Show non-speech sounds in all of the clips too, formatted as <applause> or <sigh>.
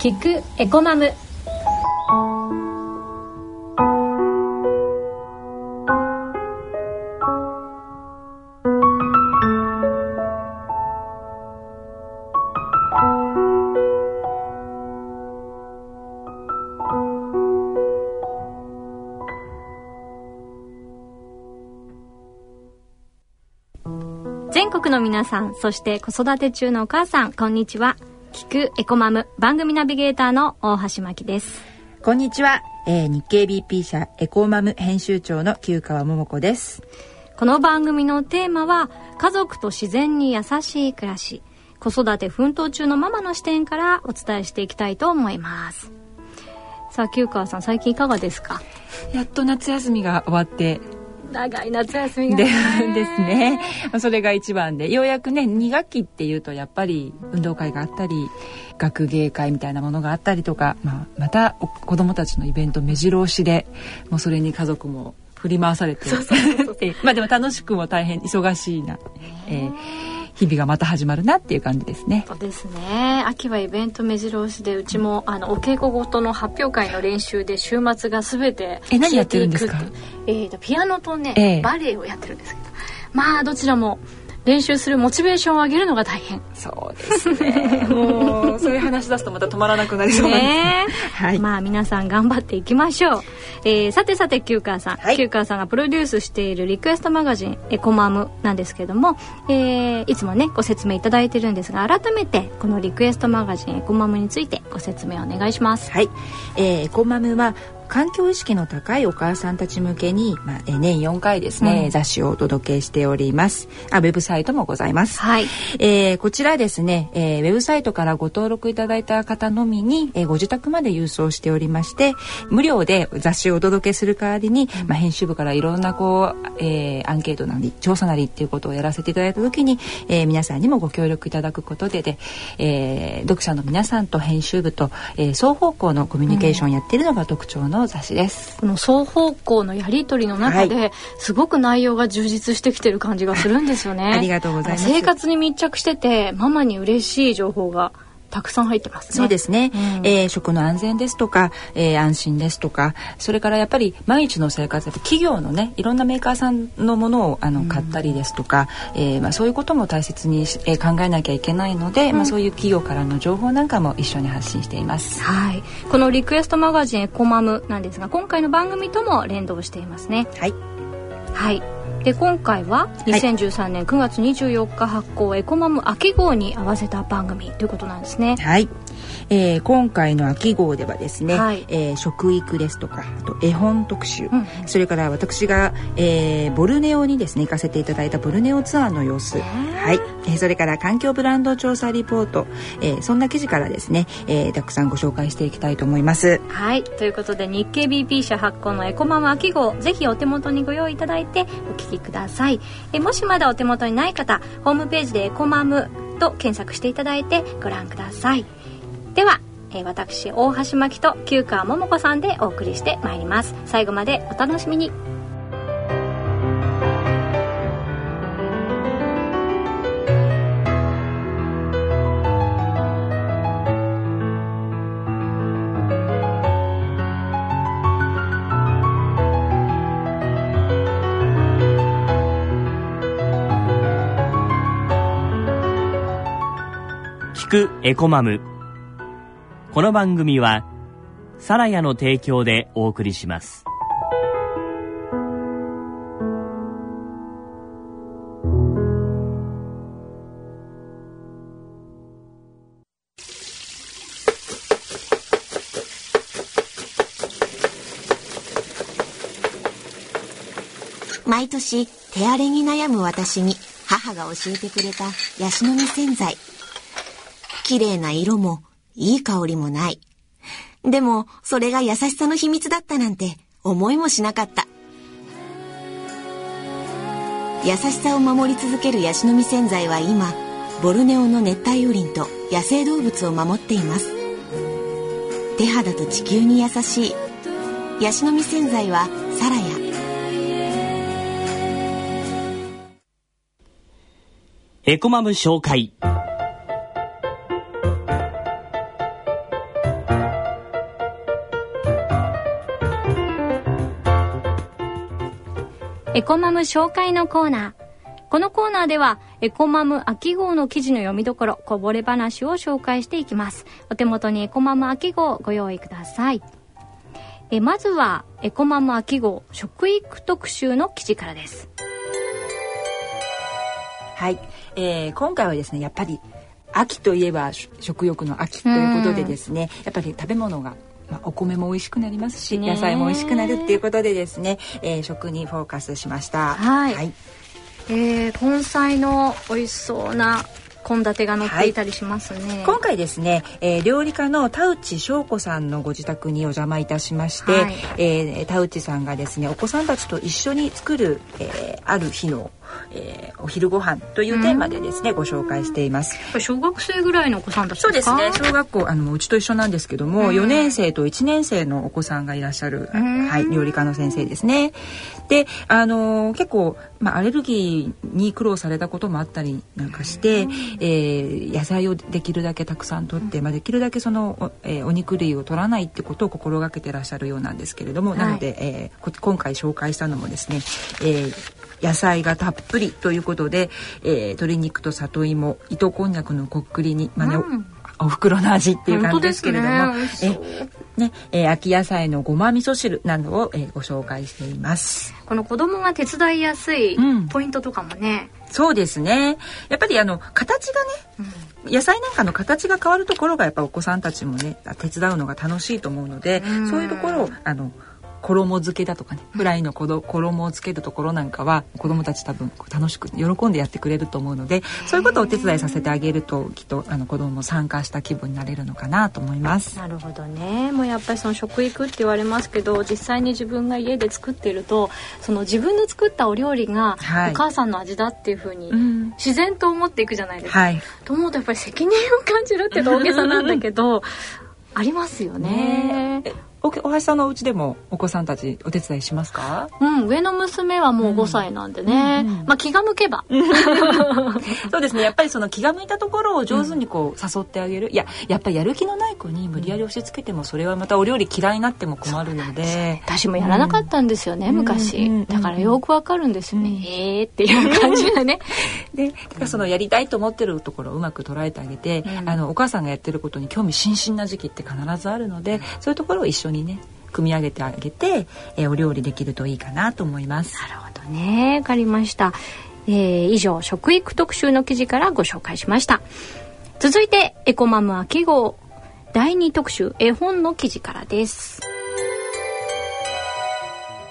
聞くエコマム全国の皆さん、そして子育て中のお母さん、こんにちは。聞くエコマム番組ナビゲーターの大橋真希です。こんにちは、えー、日経 BP 社エコーマム編集長の旧川桃子です。この番組のテーマは、家族と自然に優しい暮らし。子育て奮闘中のママの視点からお伝えしていきたいと思います。さあ、旧川さん、最近いかがですか？やっと夏休みが終わって長い夏休みが。でね <laughs> ですね。まあそれが一番で、ようやくね、2学期っていうとやっぱり運動会があったり、学芸会みたいなものがあったりとか、まあ、またお子供たちのイベント目白押しで、もうそれに家族も振り回されて、でまあでも楽しくも大変忙しいな、えー日々がまた始まるなっていう感じですね。そうですね。秋はイベント目白押しでうちもあのお稽古ごとの発表会の練習で週末が全てえ何やってるんですか？消えっーとピアノとね、ええ。バレエをやってるんですけど。まあどちらも練習するモチベーションを上げるのが大変。そうですね。<laughs> もう、そういう話し出すとまた止まらなくなりそうなんです。ね。ねはい。まあ皆さん頑張っていきましょう、えーさてさて旧川さん、はい。旧川さんがプロデュースしているリクエストマガジンエコマムなんですけども、えーいつもねご説明いただいてるんですが改めてこのリクエストマガジンエコマムについてご説明お願いします。はい、えー、エコマムは環境意識の高いお母さんたち向けに、まあ、えー年4回ですね、うん。雑誌をお届けしております。あウェブサイトもございます、はい。えーこちらですね、えーウェブサイトからご登録いただいた方のみに、えーご自宅まで郵送しておりまして無料で雑誌をお届けする代わりに、まあ、編集部からいろんなこう、えーアンケートなり調査なりっていうことをやらせていただいた時に、えー皆さんにもご協力いただくことでで、えー読者の皆さんと編集部と、えー双方向のコミュニケーションをやっているのが特徴の雑誌です。この双方向のやり取りの中で、はすごく内容が充実してきてる感じがするんですよね。<laughs> ありがとうございます。生活に密着しててママに嬉しい情報がたくさん入ってますね。そうですね、うん。えー食の安全ですとか、えー安心ですとかそれからやっぱり毎日の生活企業のねいろんなメーカーさんのものをあの買ったりですとか、えーまあ、そういうことも大切にし、えー考えなきゃいけないので、まあ、そういう企業からの情報なんかも一緒に発信しています。はい、このリクエストマガジンエコマムなんですが今回の番組とも連動していますね。はい。はいで今回は2013年9月24日発行エコマム秋号に合わせた番組ということなんですね。はい、えー今回の秋号ではですね、はい。えー食育ですとかあと絵本特集、うん。それから私が、えーボルネオにですね行かせていただいたボルネオツアーの様子、はい、えーそれから環境ブランド調査リポート、えーそんな記事からですね、えーたくさんご紹介していきたいと思います。はい。ということで日経 BP 社発行のエコマム秋号ぜひお手元にご用意いただいてお聞きください。えもしまだお手元にない方ホームページでエコマムと検索していただいてご覧くださいではえー私大橋真希と旧川桃子さんでお送りしてまいります。最後までお楽しみに。聞くエコマム。この番組はサラヤの提供でお送りします毎年手荒れに悩む私に母が教えてくれたヤシの実洗剤。綺麗な色もいい香りもない。でもそれが優しさの秘密だったなんて思いもしなかった。優しさを守り続けるヤシの実洗剤は今、ボルネオの熱帯雨林と野生動物を守っています。手肌と地球に優しい。ヤシの実洗剤はサラヤ。エコマム紹介エコマム紹介のコーナー。このコーナーではエコマム秋号の記事の読みどころこぼれ話を紹介していきます。お手元にエコマム秋号をご用意ください。えまずはエコマム秋号食育特集の記事からです。はい、えー、今回はですねやっぱり秋といえば食欲の秋ということでですね、やっぱり食べ物がまあ、お米も美味しくなりますし野菜も美味しくなるっていうことでですね、えー、食にフォーカスしました。はい、はい、えー、根菜の美味しそうな献立が載っていたりしますね、はい、今回ですね、えー、料理家の田内翔子さんのご自宅にお邪魔いたしまして、はい、えー、田内さんがですねお子さんたちと一緒に作る、えー、ある日のえー、お昼ご飯というテーマでですね、ご紹介しています。小学生ぐらいのお子さんたちそうですね。小学校あのうちと一緒なんですけども、4年生と1年生のお子さんがいらっしゃる、はい料理家の先生ですね。で、あのー、結構まあアレルギーに苦労されたこともあったりなんかして、えー、野菜をできるだけたくさんとって、まあできるだけそのお,、えー、お肉類を取らないってことを心がけてらっしゃるようなんですけれども、はい、なので、えー、今回紹介したのもですね、えー、野菜がたっぷりということで、えー、鶏肉と里芋糸こんにゃくのこっくりに、まあね、うん。お袋の味っていう感じですけれども、ね。えね、えー、秋野菜のごま味噌汁などを、えー、ご紹介しています。この子供が手伝いやすいポイントとかもね、うん、そうですね。やっぱりあの形がね、うん、野菜なんかの形が変わるところがやっぱお子さんたちもね手伝うのが楽しいと思うので、うん、そういうところをあの衣付けだとかねフライの衣をつけるところなんかは子どもたち多分楽しく喜んでやってくれると思うのでそういうことをお手伝いさせてあげるときっとあの子どもも参加した気分になれるのかなと思います。なるほどね。もうやっぱりその食育って言われますけど実際に自分が家で作っているとその自分で作ったお料理がお母さんの味だっていうふうに自然と思っていくじゃないですか。はい、と思うとやっぱり責任を感じるっていうと大げさなんだけどありますよね。ねお橋さんのお家でもお子さんたちお手伝いしますか？うん、上の娘はもう5歳なんでね、うんうん、まあ気が向けば。<laughs> そうですね。やっぱりその気が向いたところを上手にこう誘ってあげる。いや、やっぱりやる気のない子に無理やり押し付けてもそれはまたお料理嫌いになっても困るので。私もやらなかったんですよね、昔。だからよくわかるんですよね。ええっていう感じがね。<laughs> で、だからそのやりたいと思ってるところをうまく捉えてあげて、あのお母さんがやってることに興味津々な時期って必ずあるので、そういうところを一緒ににね組み上げてあげて、えー、お料理できるといいかなと思います。なるほどね、わかりました。えー、以上食育特集の記事からご紹介しました。続いてエコマム秋号第2特集絵本の記事からです。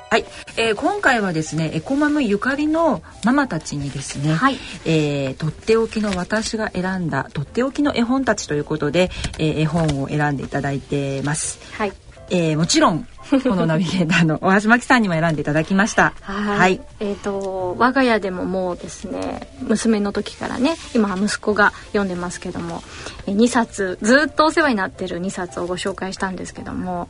はい、えー、今回はですねエコマムゆかりのママたちにですね、はい、えー、とっておきの私が選んだとっておきの絵本たちということで、えー、絵本を選んでいただいてます。はいえー、もちろんこのナビゲーターの大橋真紀さんにも選んでいただきました。はい。えっ、ー、と我が家でももうですね娘の時からね今息子が読んでますけども、え2冊ずっとお世話になってる2冊をご紹介したんですけども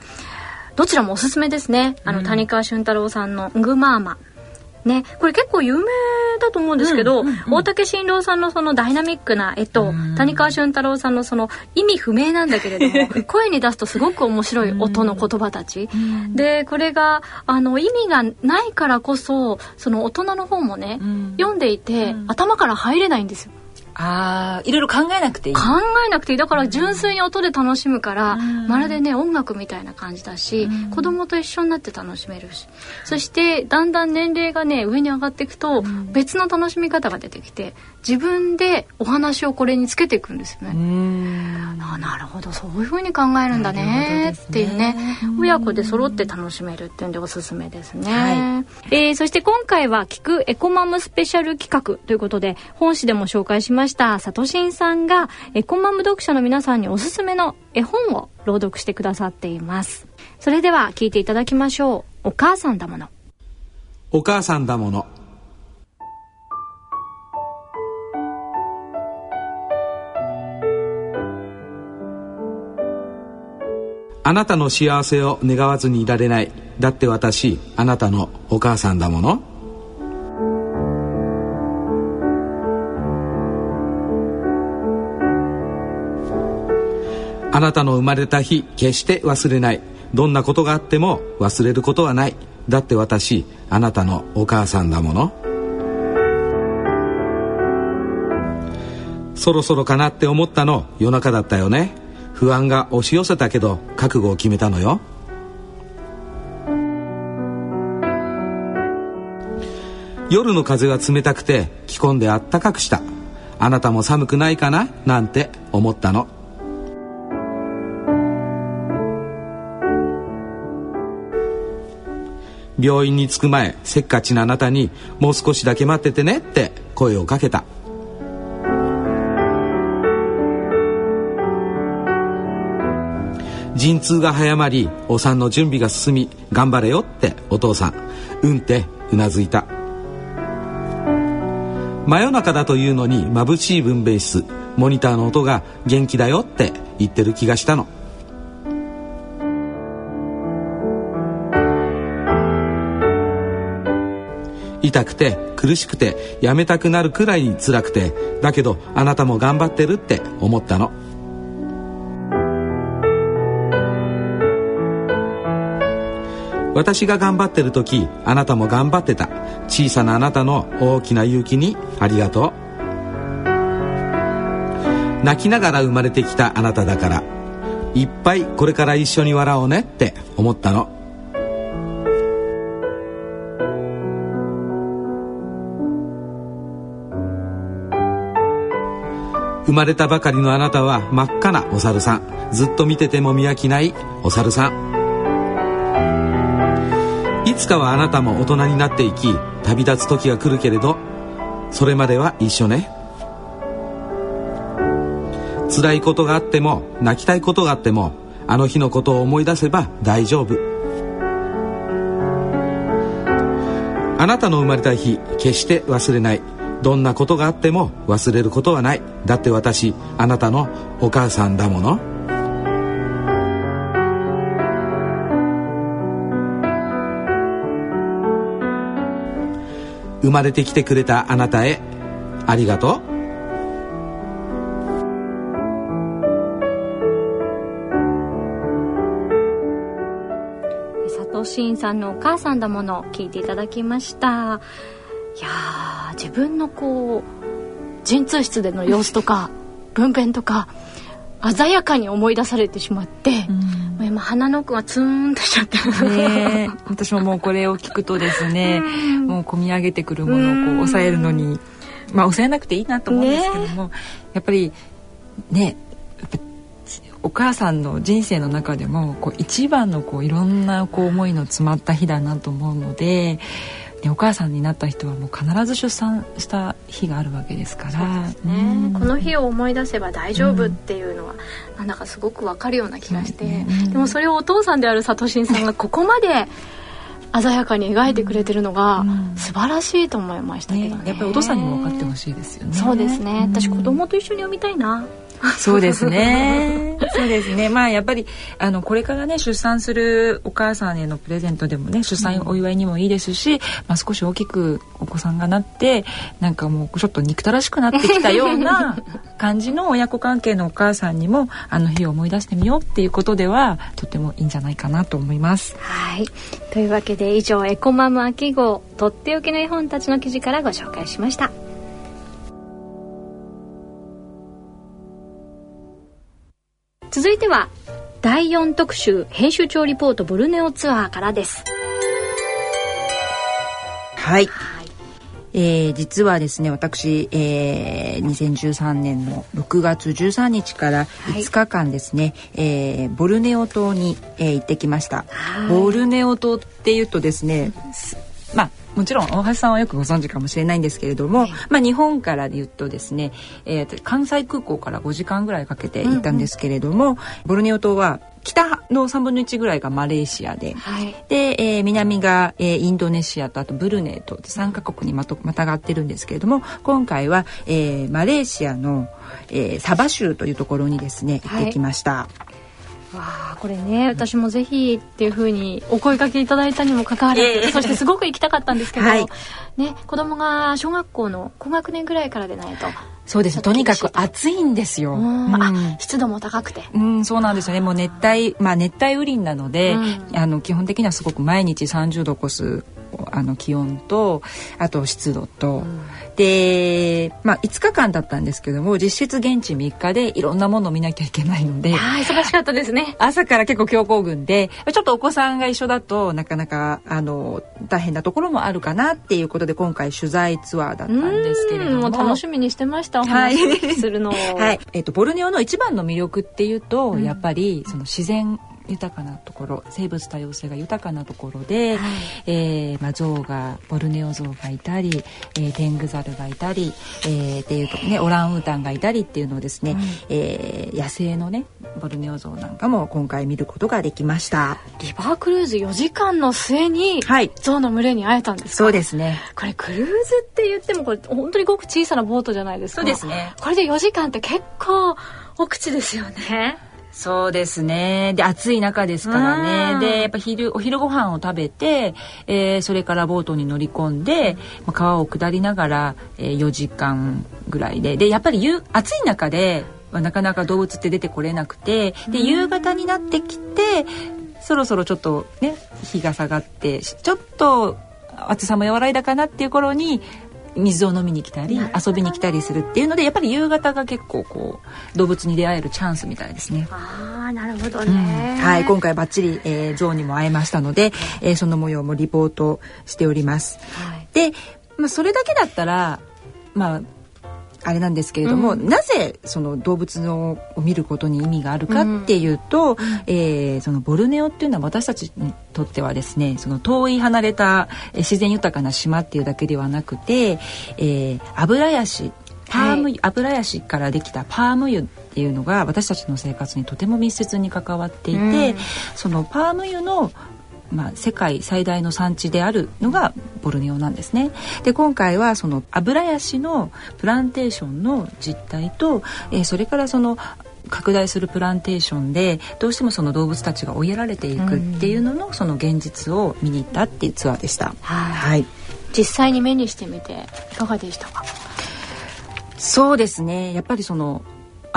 どちらもおすすめですね。あの、うん、谷川俊太郎さんの「グマーマ」ね、これ結構有名だと思うんですけど、うんうんうん、大竹新郎さんのそのダイナミックな絵と、谷川俊太郎さんのその意味不明なんだけれども <laughs> 声に出すとすごく面白い音の言葉たち、でこれがあの意味がないからこそその大人の方もね、読んでいて、頭から入れないんですよ。ああ、いろいろ考えなくていい。考えなくていい。だから純粋に音で楽しむから、うん、まるでね、音楽みたいな感じだし、うん、子供と一緒になって楽しめるし。そして、だんだん年齢がね、上に上がっていくと、別の楽しみ方が出てきて、自分でお話をこれにつけていくんですよね。あなるほど。そういうふうに考えるんだね。っていうね。親子で揃って楽しめるっていうんでおすすめですね、はい、えー、そして今回は「聞くエコマムスペシャル企画」ということで本誌でも紹介しましたさとしんさんがエコマム読者の皆さんにおすすめの絵本を朗読してくださっています。それでは聞いていただきましょう。お母さんだもの。お母さんだものあなたの幸せを願わずにいられない。だって私あなたのお母さんだもの。あなたの生まれた日決して忘れない。どんなことがあっても忘れることはない。だって私あなたのお母さんだもの。そろそろかなって思ったの。夜中だったよね。不安が押し寄せたけど覚悟を決めたのよ。夜の風は冷たくて着込んであったかくした。あなたも寒くないかな？なんて思ったの。病院に着く前せっかちなあなたにもう少しだけ待っててねって声をかけた。陣痛が早まりお産の準備が進み頑張れよってお父さん。うんってうなずいた。真夜中だというのに眩しい分娩室。モニターの音が元気だよって言ってる気がしたの。痛くて苦しくてやめたくなるくらいに辛くてだけどあなたも頑張ってるって思ったの。私が頑張ってる時あなたも頑張ってた。小さなあなたの大きな勇気にありがとう。泣きながら生まれてきたあなただからいっぱいこれから一緒に笑おうねって思ったの。生まれたばかりのあなたは真っ赤なお猿さん。ずっと見てても見飽きないお猿さん。つかはあなたも大人になっていき旅立つ時が来るけれどそれまでは一緒ね。辛いことがあっても泣きたいことがあってもあの日のことを思い出せば大丈夫。あなたの生まれた日決して忘れない。どんなことがあっても忘れることはない。だって私あなたのお母さんだもの。生まれてきてくれたあなたへありがとう。佐藤真さんのお母さんだものを聞いていただきました。いや自分のこう陣痛室での様子とか分娩とか鮮やかに思い出されてしまって、うん、今鼻の奥がツーンとしちゃってね私ももうこれを聞くとですね、うん、もう込み上げてくるものをこう抑えるのに、まあ抑えなくていいなと思うんですけども、ね、やっぱりねお母さんの人生の中でもこう一番のこういろんなこう思いの詰まった日だなと思うのででお母さんになった人はもう必ず出産した日があるわけですから。ね、うん、この日を思い出せば大丈夫っていうのは、うん、なんだかすごくわかるような気がして、ね、でもそれをお父さんであるサトシンさんがここまで鮮やかに描いてくれてるのが素晴らしいと思いましたけどね、ねやっぱりお父さんにも分かってほしいですよね。そうですね。私子供と一緒に読みたいな <laughs> そうですね。そうですね。まあやっぱりあのこれからね出産するお母さんへのプレゼントでもね出産お祝いにもいいですし、うん、まあ少し大きくお子さんがなってなんかもうちょっと憎たらしくなってきたような <laughs> 感じの親子関係のお母さんにもあの日を思い出してみようっていうことではとてもいいんじゃないかなと思います。はい。というわけで以上エコマム秋号とっておきの絵本たちの記事からご紹介しました。続いては第4特集編集長リポートボルネオツアーからです。はい、えー、実はですね私、えー、2013年の6月13日から5日間ですね、はい、えー、ボルネオ島に、えー、行ってきました、ボルネオ島っていうとですねまあもちろん大橋さんはよくご存知かもしれないんですけれども、はい、まあ、日本からで言うとですね、えー、関西空港から5時間ぐらいかけて行ったんですけれども、うん。うん、ボルネオ島は北の3分の1ぐらいがマレーシアで、はい、で、えー、南が、えー、インドネシアとあとブルネイと3カ国にまとまたがってるんですけれども今回は、えー、マレーシアの、えー、サバ州というところにですね行ってきました。はいわあこれね私もぜひっていうふうにお声かけいただいたにもかかわらず、そしてすごく行きたかったんですけど、はい。ね子供が小学校の高学年ぐらいからでないと。そうです。とにかく暑いんですよ。うん。うん。あ湿度も高くて。うん、そうなんですよね。もう熱帯、まあ熱帯雨林なので、うん。あの基本的にはすごく毎日30度を超すあの気温と、あと湿度と、で、まあ5日間だったんですけども、実質現地3日でいろんなものを見なきゃいけないので。ああ忙しかったですね。朝から結構強行軍でちょっとお子さんが一緒だとなかなかあの大変なところもあるかなっていうことで今回取材ツアーだったんですけれども。楽しみにしてましたおはい。話しするのを、<laughs> はい、えっ、とボルネオの一番の魅力っていうと、うん。やっぱりその自然豊かなところ生物多様性が豊かなところで、はい。えーまあ、象がボルネオ象がいたり、えーテングザルがいたり、えーっていうとねオランウータンがいたりっていうのをですね、うん。えー野生のねボルネオ象なんかも今回見ることができました。リバークルーズ4時間の末にはい。象の群れに会えたんですか？そうですね。これクルーズって言ってもこれ本当にごく小さなボートじゃないですか。そうですね。これで4時間って結構奥地ですよねそうですね。で、暑い中ですからうんね。で、やっぱ昼、お昼ご飯を食べて、えーそれからボートに乗り込んで、まあ川を下りながら、えー4時間ぐらいで。で、やっぱり夕暑い中で、まあなかなか動物って出てこれなくて、で、夕方になってきて、そろそろちょっとね、日が下がって、ちょっと暑さも和らいだかなっていう頃に、水を飲みに来たり遊びに来たりするっていうのでやっぱり夕方が結構こう動物に出会えるチャンスみたいですね。ああなるほどうん。ね、はい、今回バッチリ、えー、象にも会えましたので、えーその模様もリポートしております。はい。で、まあ、それだけだったら、まあ、あれなんですけれども、うん。なぜその動物のを見ることに意味があるかっていうと、えーそのボルネオっていうのは私たちにとってはですねその遠い離れたえー自然豊かな島っていうだけではなくて、えー、アブラヤシパーム、はいアブラヤシからできたパーム油っていうのが私たちの生活にとても密接に関わっていて、うん。そのパーム油のまあ、世界最大の産地であるのがボルネオなんですね。で今回はそのアブラヤシのプランテーションの実態と、えーそれからその拡大するプランテーションでどうしてもその動物たちが追いやられていくっていうののその現実を見に行ったっていうツアーでした。はい。はい。実際に目にしてみていかがでしたか？そうですね。やっぱりその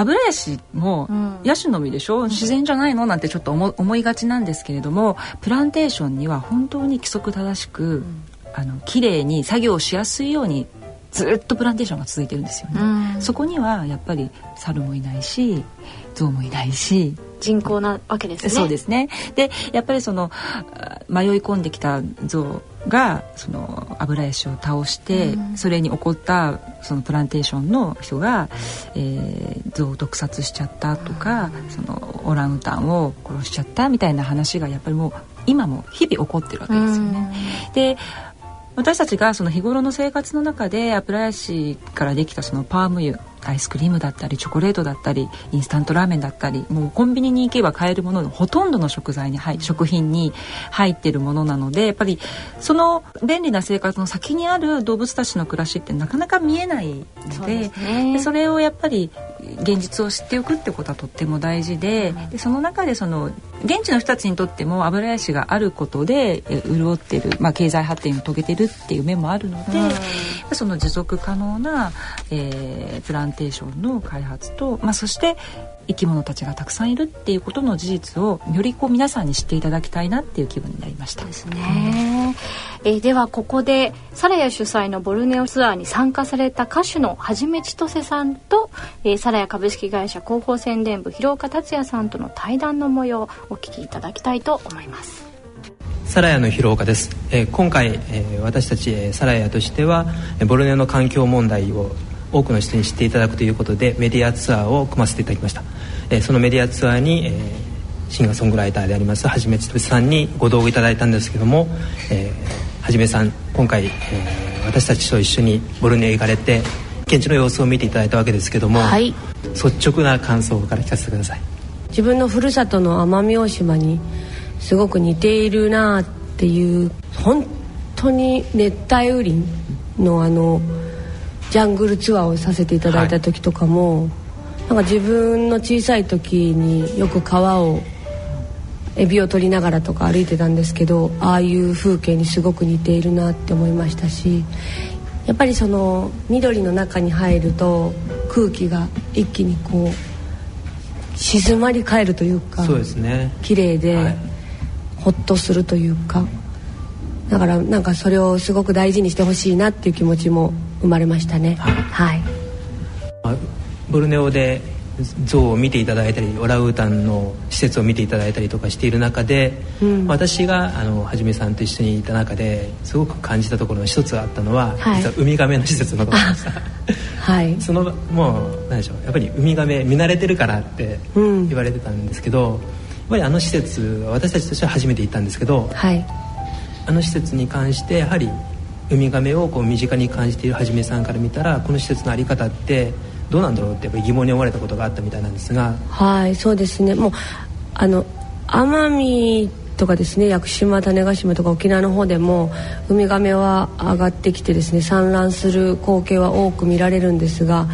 アブラヤシもうん。ヤシの実でしょ、自然じゃないの？なんてちょっと思思いがちなんですけれどもプランテーションには本当に規則正しく、あの綺麗に作業しやすいようにずっとプランテーションが続いてるんですよね。うん。そこにはやっぱり猿もいないし象もいないし人工なわけですねそうですね。でやっぱりそのあ迷い込んできた象がそのアブラヤシを倒して、うんそれに起こったそのプランテーションの人が、えー象を毒殺しちゃったとか、そのオランウータンを殺しちゃったみたいな話がやっぱりもう今も日々起こってるわけですよね。で私たちがその日頃の生活の中でアプラヤシからできたそのパーム油アイスクリームだったりチョコレートだったりインスタントラーメンだったりもうコンビニに行けば買えるもののほとんどの食材に入食品に入ってるものなのでやっぱりその便利な生活の先にある動物たちの暮らしってなかなか見えないのでですね。でそれをやっぱり現実を知っておくってことはとっても大事で,、でその中でその現地の人たちにとっても油ヤシがあることでえ潤ってる、まあ、経済発展を遂げてるっていう面もあるので、うん。その持続可能な、えープランテーションの開発と、まあ、そして生き物たちがたくさんいるっていうことの事実をよりこう皆さんに知っていただきたいなっていう気分になりました。ですね、えーではここでサラヤ主催のボルネオツアーに参加された歌手のはじめ千歳さんと、えーサラヤ株式会社広報宣伝部広岡達也さんとの対談の模様をお聞きいただきたいと思います。サラヤの広岡です、えー今回、えー私たち、えーサラヤとしてはえーボルネオの環境問題を多くの人に知っていただくということでメディアツアーを組ませていただきました、えーそのメディアツアーに、えーシンガーソングライターでありますはじめつぶさんにご同行いただいたんですけども、えーはじめさん今回、えー私たちと一緒にボルネオへ行かれて現地の様子を見ていただいたわけですけども、はい。率直な感想から聞かせてください。自分のふるさとの奄美大島にすごく似ているなっていう本当に熱帯雨林のあのジャングルツアーをさせていただいた時とかも、なんか自分の小さい時によく川をエビを取りながらとか歩いてたんですけどああいう風景にすごく似ているなって思いましたしやっぱりその緑の中に入ると空気が一気にこう静まり返るというかそうですね。綺麗で、はい。ほっとするというか。だからなんかそれをすごく大事にしてほしいなっていう気持ちも生まれましたね。はい。はい。まあボルネオで像を見ていただいたりオランウータンの施設を見ていただいたりとかしている中で、うん。私があのはじめさんと一緒にいた中ですごく感じたところの一つあったのは、はい。実はウミガメの施設のことでした。はい。<laughs> そのもう何でしょう。やっぱりウミガメ見慣れてるからってうん。言われてたんですけど、やっぱりあの施設は私たちとしては初めて行ったんですけどはい。あの施設に関してやはりウミガメをこう身近に感じているはじめさんから見たらこの施設の在り方ってどうなんだろうってやっぱり疑問に思われたことがあったみたいなんですがはいそうですねもうあの奄美とかですね屋久島種子島とか沖縄の方でもウミガメは上がってきてですね産卵する光景は多く見られるんですが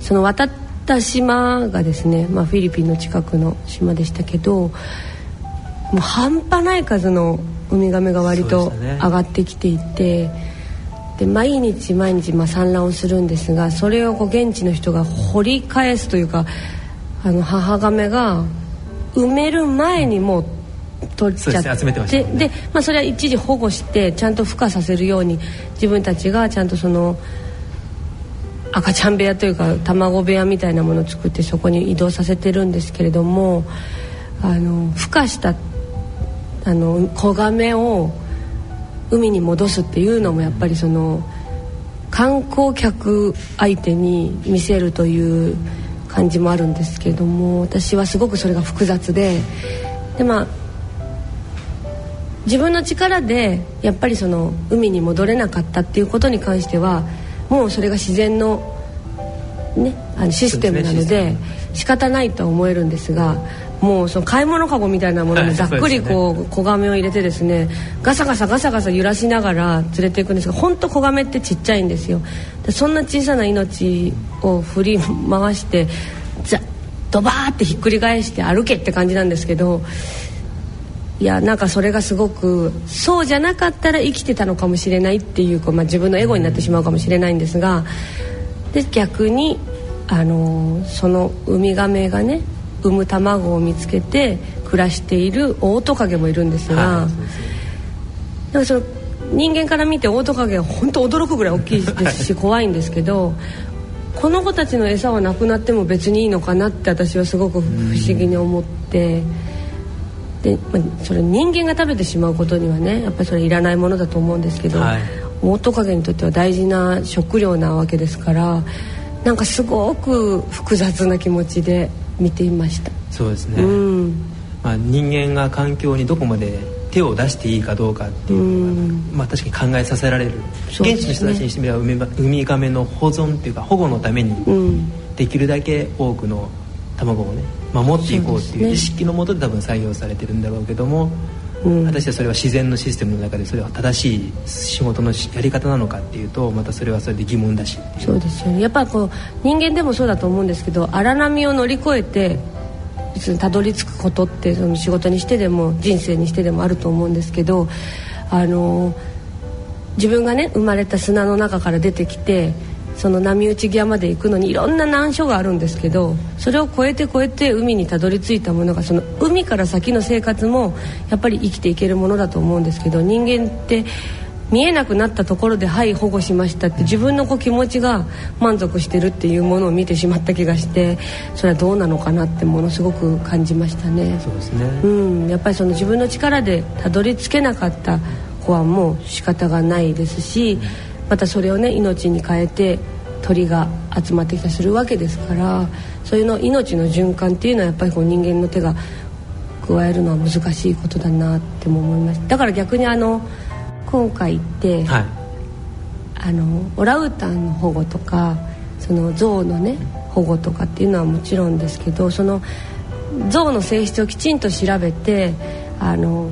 その渡った島がですね、まあ、フィリピンの近くの島でしたけどもう半端ない数のウミガメが割と上がってきていて。で毎日毎日まあ産卵をするんですがそれをこう現地の人が掘り返すというかあの母ガメが埋める前にもう取っちゃってでまあ、それは一時保護してちゃんと孵化させるように自分たちがちゃんとその赤ちゃん部屋というか卵部屋みたいなものを作ってそこに移動させてるんですけれどもあの孵化したあの子ガメを海に戻すっていうのもやっぱりその観光客相手に見せるという感じもあるんですけれども私はすごくそれが複雑ででまあ自分の力でやっぱりその海に戻れなかったっていうことに関してはもうそれが自然の,、ね、あのシステムなので仕方ないとは思えるんですがもうその買い物かごみたいなものはいにざっくりこう小亀を入れてですねガサガサガサガサ揺らしながら連れていくんですが本当小亀ってちっちゃいんですよ。でそんな小さな命を振り回してザドバーってひっくり返して歩けって感じなんですけどいやなんかそれがすごくそうじゃなかったら生きてたのかもしれないっていうこう、まあ、自分のエゴになってしまうかもしれないんですがで逆に、あのーそのウミガメがね産む卵を見つけて暮らしているオオトカゲもいるんですが、はい。なんかその人間から見てオオトカゲは本当驚くぐらい大きいですし怖いんですけどこの子たちの餌はなくなっても別にいいのかなって私はすごく不思議に思ってで、まあ、それ人間が食べてしまうことにはねやっぱりそれいらないものだと思うんですけど、はい。オオトカゲにとっては大事な食料なわけですからなんかすごく複雑な気持ちで見ていました。そうですね、うん。まあ、人間が環境にどこまで手を出していいかどうかっていうのが、まあ、確かに考えさせられる、ね。現地の人たちにしてみればウミウミガメの保存っていうか保護のためにうん。できるだけ多くの卵をね守っていこうっていう意識のもとで多分採用されてるんだろうけども、うん果たしてそれは自然のシステムの中でそれは正しい仕事のしやり方なのかっていうとまたそれはそれで疑問だしそうですよ。ねやっぱこう人間でもそうだと思うんですけど荒波を乗り越えて別にたどり着くことってその仕事にしてでも人生にしてでもあると思うんですけどあの自分がね生まれた砂の中から出てきてその波打ち際まで行くのにいろんな難所があるんですけどそれを越えて越えて海にたどり着いたものがその海から先の生活もやっぱり生きていけるものだと思うんですけど人間って見えなくなったところで「はい保護しました」って自分のこう気持ちが満足してるっていうものを見てしまった気がしてそれはどうなのかなってものすごく感じましたね。そうですね、うん、やっぱりその自分の力でたどり着けなかった子はもう仕方がないですしまたそれをね命に変えて鳥が集まってきたりするわけですからそういうの命の循環っていうのはやっぱりこう人間の手が加えるのは難しいことだなっても思いました。だから逆にあの今回行って、はい。あのオランウータンの保護とかその象のね保護とかっていうのはもちろんですけどその象の性質をきちんと調べてあの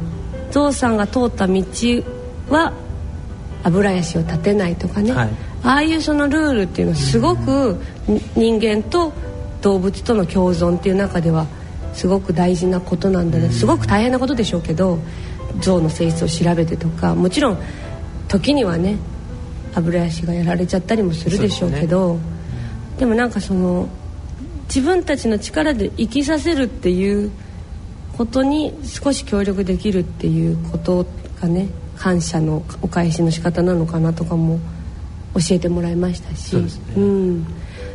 象さんが通った道は油ヤシを立てないとかね、はい。ああいうそのルールっていうのはすごくに人間と動物との共存っていう中ではすごく大事なことなんだね、すごく大変なことでしょうけど象の性質を調べてとかもちろん時にはね歯ブラシがやられちゃったりもするでしょうけどで,、もなんかその自分たちの力で生きさせるっていうことに少し協力できるっていうことがね感謝のお返しの仕方なのかなとかも教えてもらいましたし、ね、うん、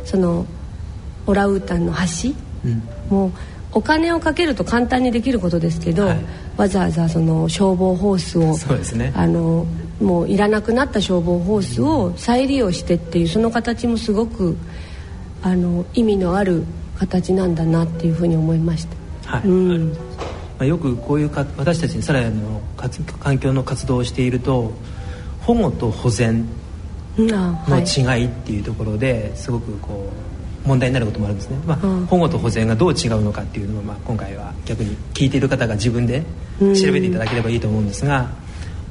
そのオランウータンの橋、うん、もうお金をかけると簡単にできることですけど、はい、わざわざその消防ホースをそうです、ね、あのもういらなくなった消防ホースを再利用してっていうその形もすごくあの意味のある形なんだなっていうふうに思いました。はい、うん。まあ、よくこういうか私たちにさらの環境の活動をしていると保護と保全の違いっていうところですごくこう問題になることもあるんですね、まあ、保護と保全がどう違うのかっていうのを、まあ、今回は逆に聞いている方が自分で調べていただければいいと思うんですが、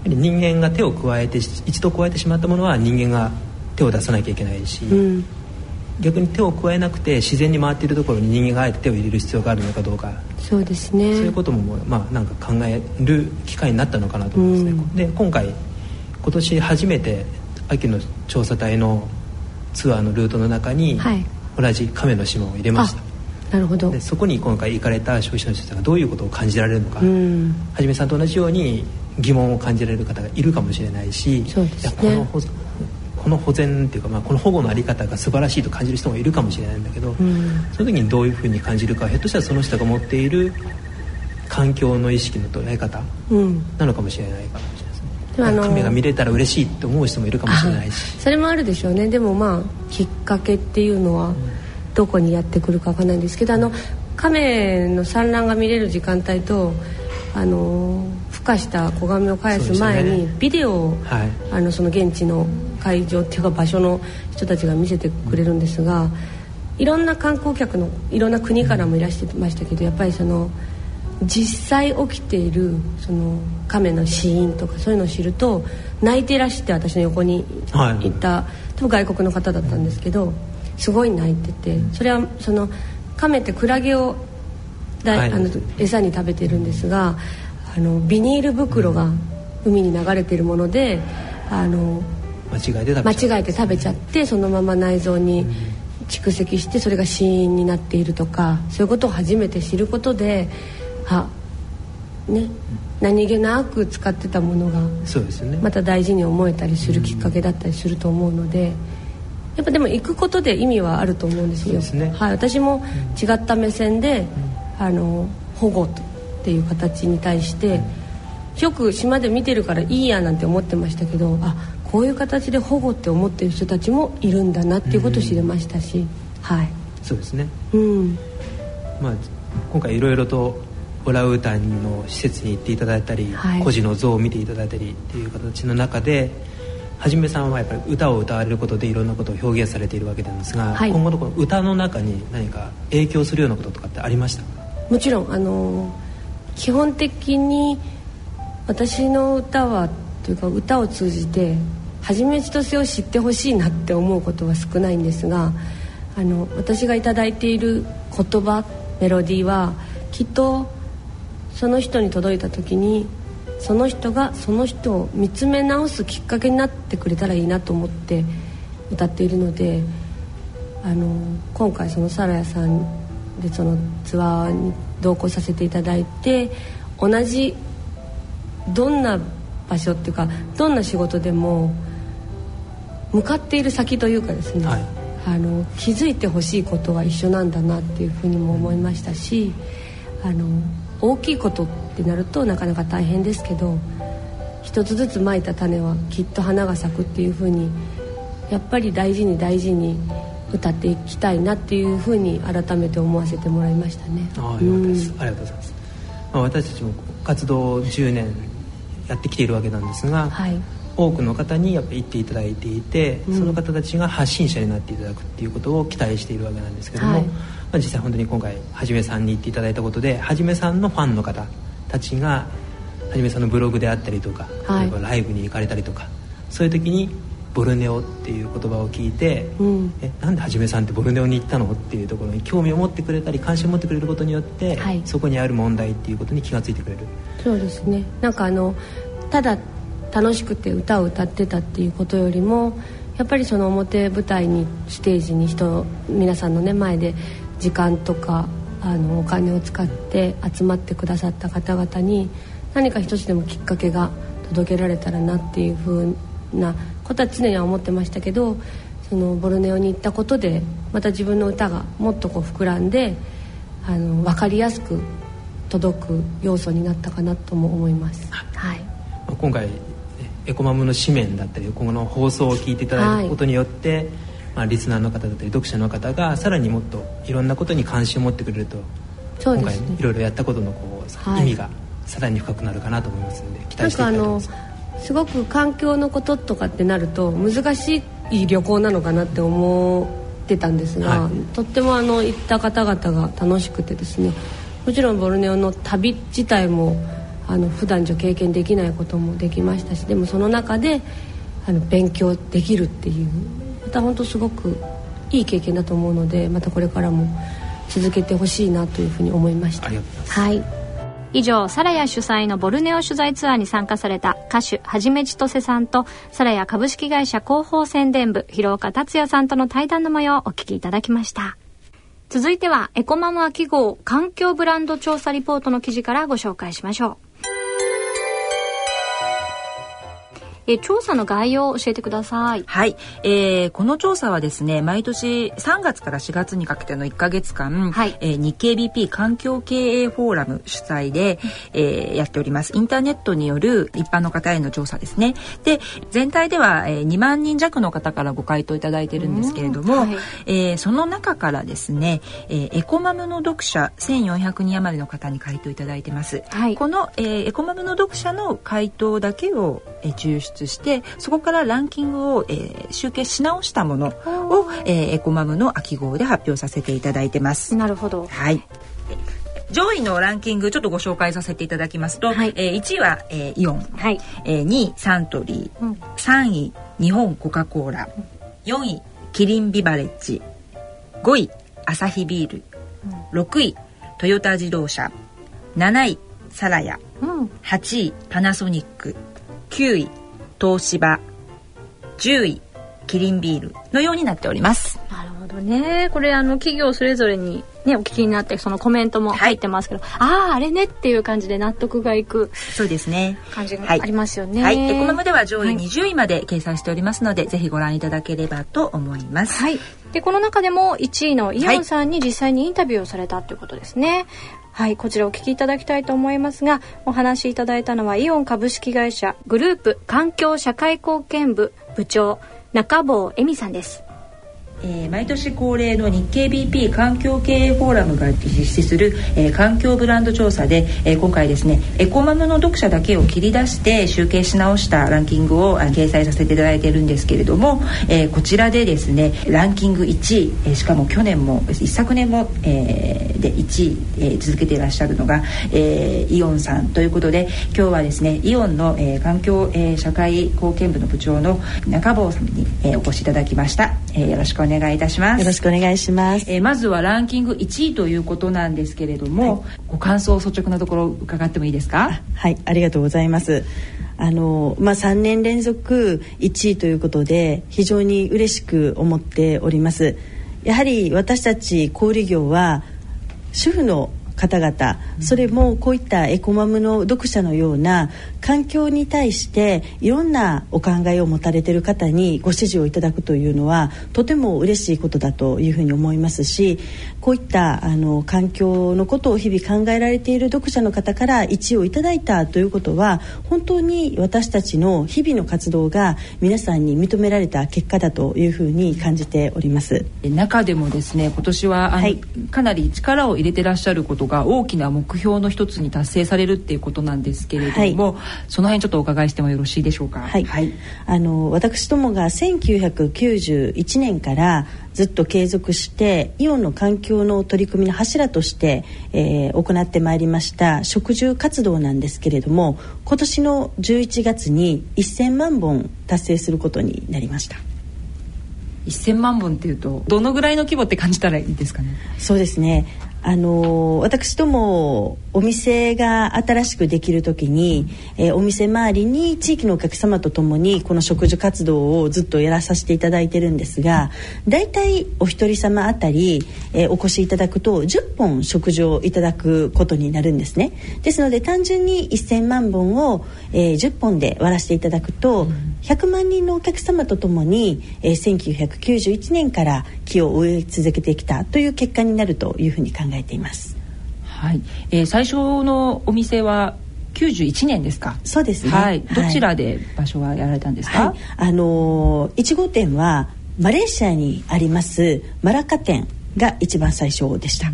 人間が手を加えて一度加えてしまったものは人間が手を出さなきゃいけないし、逆に手を加えなくて自然に回っているところに人間があえて手を入れる必要があるのかどうか。そうですね。そういうことも、まあ、なんか考える機会になったのかなと思いますね、うん、で今回今年初めて秋の調査隊のツアーのルートの中に、はい、同じ亀の島を入れました。なるほど。でそこに今回行かれた消費者の人たちがどういうことを感じられるのか、うん、はじめさんと同じように疑問を感じられる方がいるかもしれないしね、このこの保全っていうか、まあ、この保護の在り方が素晴らしいと感じる人もいるかもしれないんだけど、うん、その時にどういうふうに感じるかひょっとしたらその人が持っている環境の意識の捉え方なのかもしれないかもしれないですね。あの亀が見れたら嬉しいって思う人もいるかもしれないし。それもあるでしょうね。でもまあきっかけっていうのはどこにやってくるかわかんないんですけどあの亀の産卵が見れる時間帯とあの孵化した子亀を返す前にビデオを、はい、あのその現地の会場っていうか場所の人たちが見せてくれるんですがいろんな観光客のいろんな国からもいらしてましたけどやっぱりその実際起きているその亀の死因とかそういうのを知ると泣いていらして私の横にい。た、はい、多分外国の方だったんですけどすごい泣いててそれはその亀ってクラゲをだ、はい、あの餌に食べてるんですがあのビニール袋が海に流れているものであの間違えて間違えて食べちゃってそのまま内臓に蓄積してそれが死因になっているとかそういうことを初めて知ることであね何気なく使ってたものがそうですね。また大事に思えたりするきっかけだったりすると思うので。やっぱでも行くことで意味はあると思うんですよ。すね、はい、私も違った目線で、あの保護っていう形に対してよく島で見てるからいいやなんて思ってましたけどあこういう形で保護って思ってる人たちもいるんだなっていうことを知れましたし、はい。そうですね、うん。まあ、今回いろいろとオランウータンの施設に行っていただいたり、はい、孤児の像を見ていただいたりっていう形の中ではじめさんはやっぱり歌を歌われることでいろんなことを表現されているわけなんですが、はい、今後のこの歌の中に何か影響するようなこととかってありましたもちろんあの基本的に私の歌はというか歌を通じて初め千歳を知ってほしいなって思うことは少ないんですがあの私が頂いている言葉メロディーはきっとその人に届いた時にその人がその人を見つめ直すきっかけになってくれたらいいなと思って歌っているのであの今回そのサラヤさんでそのツアーに同行させていただいて同じどんな場所っていうかどんな仕事でも向かっている先というかですね、はい、あの気づいてほしいことは一緒なんだなっていうふうにも思いましたしあの大きいことってなるとなかなか大変ですけど一つずつまいた種はきっと花が咲くっていうふうにやっぱり大事に大事に歌っていきたいなっていうふうに改めて思わせてもらいましたね。ああ、よかったです。ありがとうございます。まあ、私たちも活動10年やってきているわけなんですが、はい、多くの方にやっぱり言っていただいていて、うん、その方たちが発信者になっていただくっていうことを期待しているわけなんですけども、はい、まあ、実際本当に今回はじめさんに言っていただいたことではじめさんのファンの方たちがはじめさんのブログであったりとか、例えばライブに行かれたりとかそういう時にボルネオっていう言葉を聞いて、うん。えなんではじめさんってボルネオに行ったのっていうところに興味を持ってくれたり関心を持ってくれることによって、はい。そこにある問題っていうことに気が付いてくれる。そうですね。なんかあのただ楽しくて歌を歌ってたっていうことよりもやっぱりその表舞台にステージに人皆さんのね前で時間とかあのお金を使って集まってくださった方々に何か一つでもきっかけが届けられたらなっていうふうなことは常には思ってましたけどそのボルネオに行ったことでまた自分の歌がもっとこう膨らんであの分かりやすく届く要素になったかなとも思います。はいまあ今回コマムの紙面だったり今後の放送を聞いていただくことによって、まあ、リスナーの方だったり読者の方がさらにもっといろんなことに関心を持ってくれると今回いろいろやったことのこう、はい。意味がさらに深くなるかなと思いますので期待していきたいと思います。すごく環境のこととかってなると難しい旅行なのかなって思ってたんですが、はい。とってもあの行った方々が楽しくてですねもちろんボルネオの旅自体もあの普段じゃ経験できないこともできましたしでもその中であの勉強できるっていうまた本当すごくいい経験だと思うのでまたこれからも続けてほしいなというふうに思いました。はい。以上サラヤ主催のボルネオ取材ツアーに参加された歌手はじめちとせさんとサラヤ株式会社広報宣伝部広岡達也さんとの対談の模様をお聞きいただきました。続いてはエコマム秋号環境ブランド調査リポートの記事からご紹介しましょうえ調査の概要を教えてください。はい、えーこの調査はですね毎年3月から4月にかけての1ヶ月間、はい。えー日経 BP 環境経営フォーラム主催で、えーやっております。インターネットによる一般の方への調査ですね。で全体では、えー2万人弱の方からご回答いただいてるんですけれども、うん。はい。えーその中からですね、えーエコマムの読者1400人余りの方に回答いただいてます、はい。この、えーエコマムの読者の回答だけを、えー抽出してそこからランキングを、えー集計し直したものを、えーエコマムの秋号で発表させていただいてます。なるほど。はい。上位のランキングちょっとご紹介させていただきますと、はい。えー1位は、えーイオン、はい。えー2位サントリー、うん。3位日本コカ・コーラ。4位キリンビバレッジ。5位アサヒビール。6位トヨタ自動車。7位サラヤ。うん。8位パナソニック。9位東芝10位キリンビールのようになっておりますなるほどね。これあの企業それぞれにねお聞きになってそのコメントも入ってますけど、あああれねっていう感じで納得がいくそうですね感じがはいありますよね。はい、エコマムでは上位はい20位まで掲載しておりますので、ぜひご覧いただければと思います。はい。でこの中でも1位のイオンさんに実際にインタビューをされたということですね。はい、はいこちらお聞きいただきたいと思いますが、お話しいただいたのはイオン株式会社グループ環境社会貢献部部長中坊恵美さんです。えー毎年恒例の日経 BP 環境経営フォーラムが実施する、えー環境ブランド調査で、えー今回ですねエコマムの読者だけを切り出して集計し直したランキングを掲載させていただいてるんですけれども、えーこちらでですねランキング1位、えーしかも去年も一昨年も、えーで1位、えー続けていらっしゃるのが、えーイオンさんということで今日はですねイオンの、えー環境、えー社会貢献部の部長の中坊さんに、えーお越しいただきました、えーよろしくお願いします。いたしますよろしくお願いします。えーまずはランキング1位ということなんですけれども、ご感想率直なところ伺ってもいいですか？はい、ありがとうございます。あのまあ3年連続1位ということで非常に嬉しく思っております。やはり私たち小売業は主婦の方々それもこういったエコマムの読者のような環境に対していろんなお考えを持たれている方にご支持をいただくというのはとても嬉しいことだというふうに思いますしこういったあの環境のことを日々考えられている読者の方から1位をいただいたということは本当に私たちの日々の活動が皆さんに認められた結果だというふうに感じております。中でもですね今年ははいかなり力を入れてらっしゃることが大きな目標の一つに達成されるっていうことなんですけれども、はい、その辺ちょっとお伺いしてもよろしいでしょうか？はい、はい、あの私どもが1991年からずっと継続してイオンの環境の取り組みの柱として、えー、行ってまいりました植樹活動なんですけれども今年の11月に1000万本達成することになりました。1000万本っていうとどのぐらいの規模って感じたらいいですかね？そうですねあの私どもお店が新しくできる時に、えー、お店周りに地域のお客様とともにこの植樹活動をずっとやらさせていただいてるんですが大体お一人様あたり、えー、お越しいただくと10本植樹をいただくことになるんですね。ですので単純に1000万本を、えー、10本で割らせていただくと、100万人のお客様とともに、えー、1991年から木を植え続けてきたという結果になるというふうに考えています。はい、えー、最初のお店は91年ですか？そうですね。はい。どちらで場所はやられたんですか？はい、あのー、1号店はマレーシアにありますマラカ店が一番最初でした。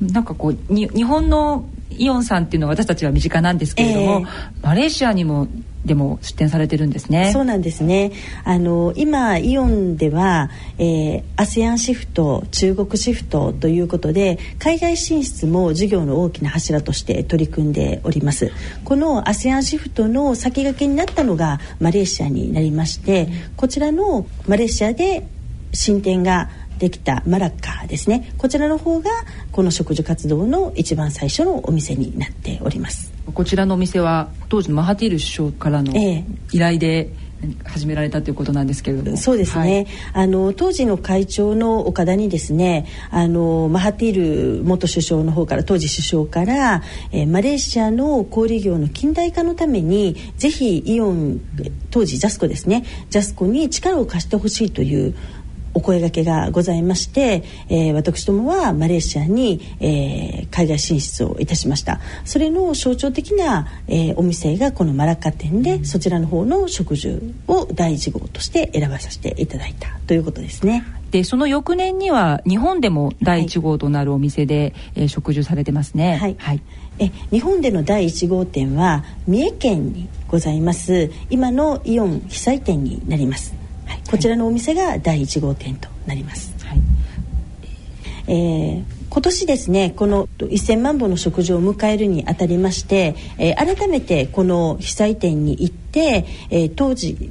なんかこうに日本のイオンさんっていうのは私たちは身近なんですけれども、えー、マレーシアにもでも出店されてるんですね。そうなんですね。あの今イオンでは、えー、アセアンシフト、中国シフトということで海外進出も事業の大きな柱として取り組んでおります。このアセアンシフトの先駆けになったのがマレーシアになりまして、こちらのマレーシアで進展ができたマラッカですねこちらの方がこの植樹活動の一番最初のお店になっておりますこちらのお店は当時のマハティール首相からの依頼で、始められたということなんですけれども。そうですね、はい、あの当時の会長の岡田にですねあのマハティール元首相の方から当時首相から、えー、マレーシアの小売業の近代化のためにぜひイオン当時ジャスコですねジャスコに力を貸してほしいというお声がけがございまして、えー、私どもはマレーシアに、えー、海外進出をいたしました。それの象徴的な、えー、お店がこのマラッカ店でそちらの方の植樹を第1号として選ばさせていただいたということですね。でその翌年には日本でも第1号となるお店で、はい、えー、植樹されてますね。はい、はい、え日本での第1号店は三重県にございます。今のイオン被災店になりますこちらのお店が第1号店となります。はい、えー、今年ですねこの1000万本の食事を迎えるにあたりまして、えー、改めてこの被災店に行って、えー、当時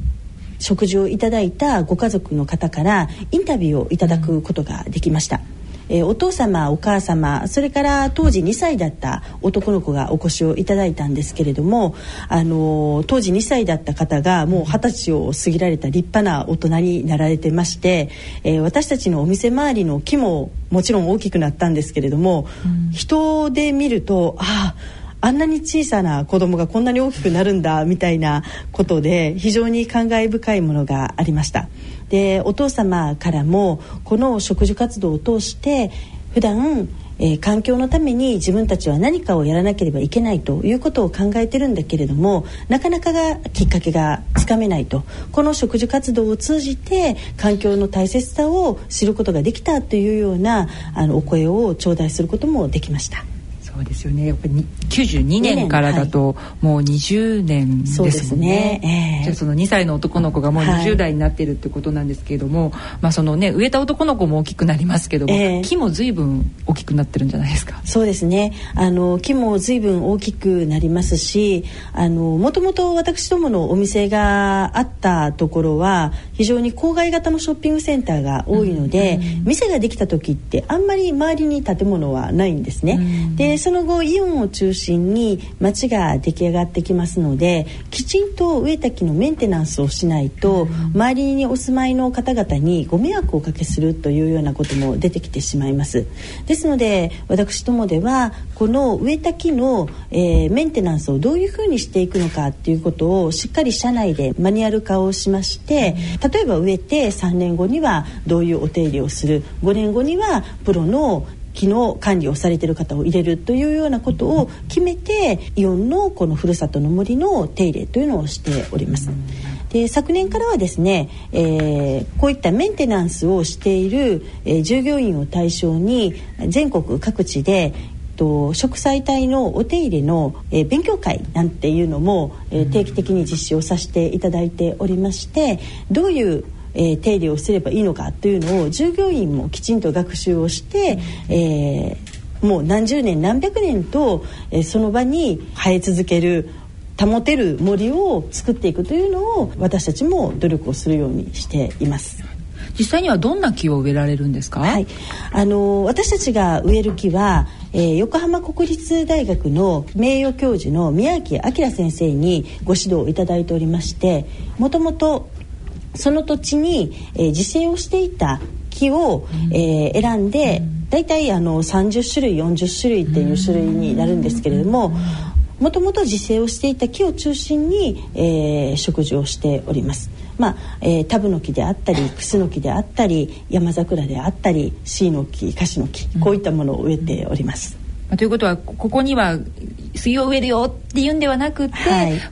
食事をいただいたご家族の方からインタビューをいただくことができました。うんえー、お父様お母様それから当時2歳だった男の子がお越しをいただいたんですけれども、あのー、当時2歳だった方がもう二十歳を過ぎられた立派な大人になられてまして、えー、私たちのお店周りの木ももちろん大きくなったんですけれども、うん、人で見るとあああんなに小さな子供がこんなに大きくなるんだみたいなことで非常に感慨深いものがありました。でお父様からもこの植樹活動を通して普段えー、環境のために自分たちは何かをやらなければいけないということを考えてるんだけれどもなかなかがきっかけがつかめないとこの植樹活動を通じて環境の大切さを知ることができたというようなあのお声を頂戴することもできました。そうですよねやっぱり92年からだともう20年ですもんね。そね。えー、じゃあその2歳の男の子がもう20代になってるってことなんですけれども、はい、まあそのね植えた男の子も大きくなりますけども、えー、木も随分大きくなってるんじゃないですか？そうですね。あの木も随分大きくなりますしあのもともと私どものお店があったところは非常に郊外型のショッピングセンターが多いので、うんうん、店ができた時ってあんまり周りに建物はないんですね。うん、でその後イオンを中心に街が出来上がってきますのできちんと植えた木のメンテナンスをしないと、周りにお住まいの方々にご迷惑をおかけするというようなことも出てきてしまいます。ですので私どもではこの植えた木の、えー、メンテナンスをどういうふうにしていくのかっていうことをしっかり社内でマニュアル化をしまして例えば植えて3年後にはどういうお手入れをする。5年後にはプロの機能管理をされている方を入れるというようなことを決めてイオンのこのふるさとの森の手入れというのをしております。で昨年からはですね、えー、こういったメンテナンスをしている、えー、従業員を対象に全国各地でと植栽体のお手入れの、えー、勉強会なんていうのも、えー、定期的に実施をさせていただいておりましてどういうえー、手入れをすればいいのかというのを従業員もきちんと学習をして、えー、もう何十年何百年と、えー、その場に生え続ける保てる森を作っていくというのを私たちも努力をするようにしています。実際にはどんな木を植えられるんですか、はい、あの私たちが植える木は、えー、横浜国立大学の名誉教授の宮城明先生にご指導をいただいておりましてもともとその土地に、えー、自生をしていた木を、えー、選んで、大体あの30種類40種類っていう種類になるんですけれどももともと自生をしていた木を中心に、えー、植樹をしております。まあえー、タブの木であったりクスの木であったり山桜であったりシイの木カシの木こういったものを植えております。うん、ということはここには杉を植えるよっていうんではなくて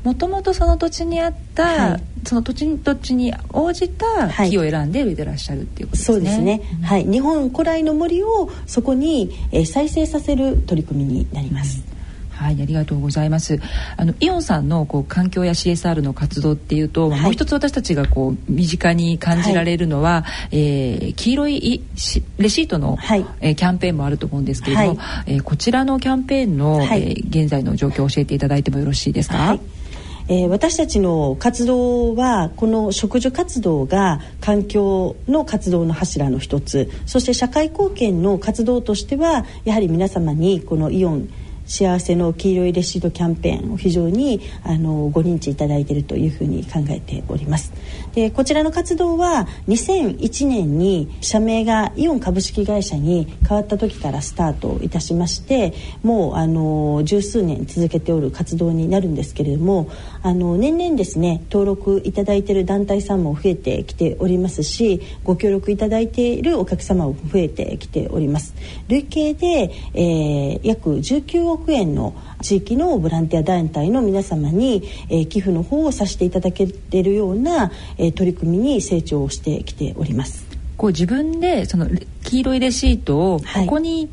もともとその土地にあった、はい、その土地土地に応じた木を選んで植えてらっしゃるっていうことですね。そうですね、はい、日本古来の森をそこに、えー、再生させる取り組みになります。うんはい、ありがとうございます。あのイオンさんのこう環境や CSR の活動っていうと、はい、もう一つ私たちがこう身近に感じられるのは、はい、えー、黄色いレシートの、はい、えー、キャンペーンもあると思うんですけれども、はい、えー、こちらのキャンペーンの、はい、えー、現在の状況を教えていただいてもよろしいですか？えー、私たちの活動はこの植樹活動が環境の活動の柱の一つ。そして社会貢献の活動としてはやはり皆様にこのイオン幸せの黄色いレシートキャンペーンを非常にあのご認知いただいているというふうに考えております。でこちらの活動は2001年に社名がイオン株式会社に変わった時からスタートいたしましてもうあの十数年続けておる活動になるんですけれどもあの年々ですね登録いただいている団体さんも増えてきておりますしご協力いただいているお客様も増えてきております。累計で、えー、約19億億円の地域のボランティア団体の皆様に、えー、寄付の方をさせていただけているような、えー、取り組みに成長してきております。こう自分でその黄色いレシートをここに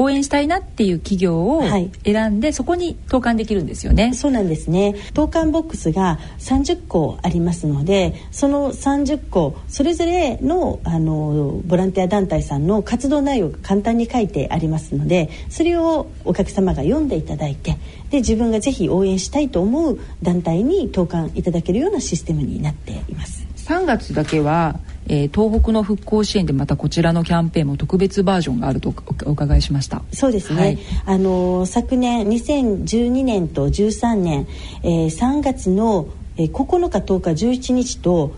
応援したいなっていう企業を選んで、はい、そこに投函できるんですよね。そうなんですね。投函ボックスが30個ありますので、その30個それぞれのあのボランティア団体さんの活動内容が簡単に書いてありますので、それをお客様が読んでいただいて、で自分がぜひ応援したいと思う団体に投函いただけるようなシステムになっています。3月だけはえー、東北の復興支援でまたこちらのキャンペーンも特別バージョンがあるとお伺いしました。そうですね、はい、あの昨年2012年と13年、えー、3月の9日10日11日と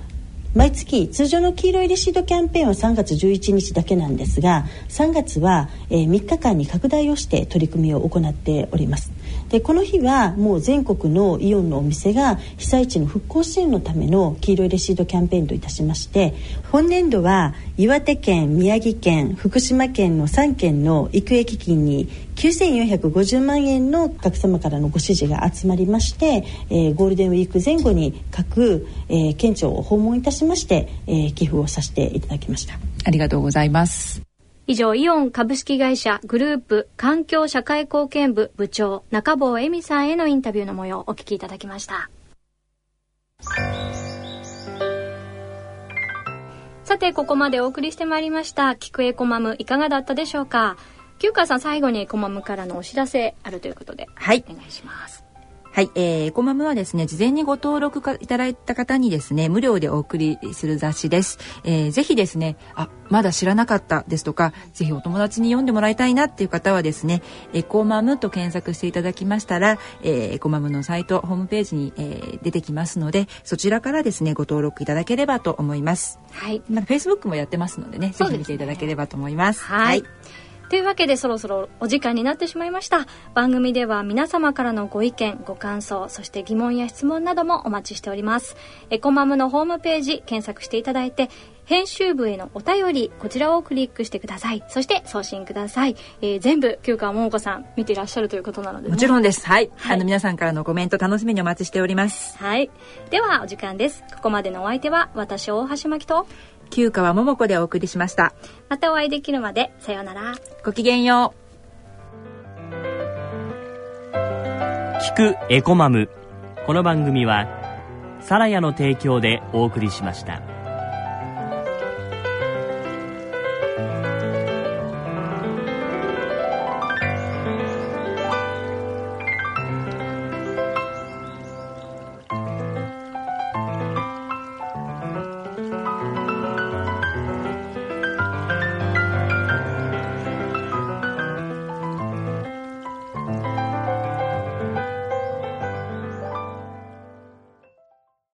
毎月通常の黄色いレシートキャンペーンは3月11日だけなんですが3月は、えー、3日間に拡大をして取り組みを行っておりますでこの日はもう全国のイオンのお店が被災地の復興支援のための黄色いレシートキャンペーンといたしまして本年度は岩手県宮城県福島県の3県の育英基金に9450万円のお客様からのご指示が集まりまして、えー、ゴールデンウィーク前後に各、えー、県庁を訪問いたしまして、えー、寄付をさせていただきました。ありがとうございます。以上、イオン株式会社グループ環境社会貢献部部長中坊恵美さんへのインタビューの模様をお聞きいただきました。さて、ここまでお送りしてまいりました、キクエコマムいかがだったでしょうか？旧川さん最後にコマムからのお知らせあるということで、はい。お願いします。はい、えー、エコマムはですね、事前にご登録いただいた方にですね、無料でお送りする雑誌です。えー、ぜひですね、あ、まだ知らなかったですとか、ぜひお友達に読んでもらいたいなっていう方はですね、エコマムと検索していただきましたら、えー、エコマムのサイト、ホームページに、えー、出てきますので、そちらからですね、ご登録いただければと思います。はい。まあ、Facebook もやってますのでね、ぜひ見ていただければと思います。はい、はいというわけでそろそろお時間になってしまいました。番組では皆様からのご意見ご感想そして疑問や質問などもお待ちしております。エコマムのホームページ検索していただいて編集部へのお便りこちらをクリックしてください。そして送信ください、えー、全部旧川桃子さん見ていらっしゃるということなので、ね、もちろんです。はい、はい、あの皆さんからのコメント楽しみにお待ちしております。はい。ではお時間です。ここまでのお相手は私大橋真希と旧川桃子でお送りしました。またお会いできるまで、さようなら。ごきげんよう。聞くエコマム。この番組は、サラヤの提供でお送りしました。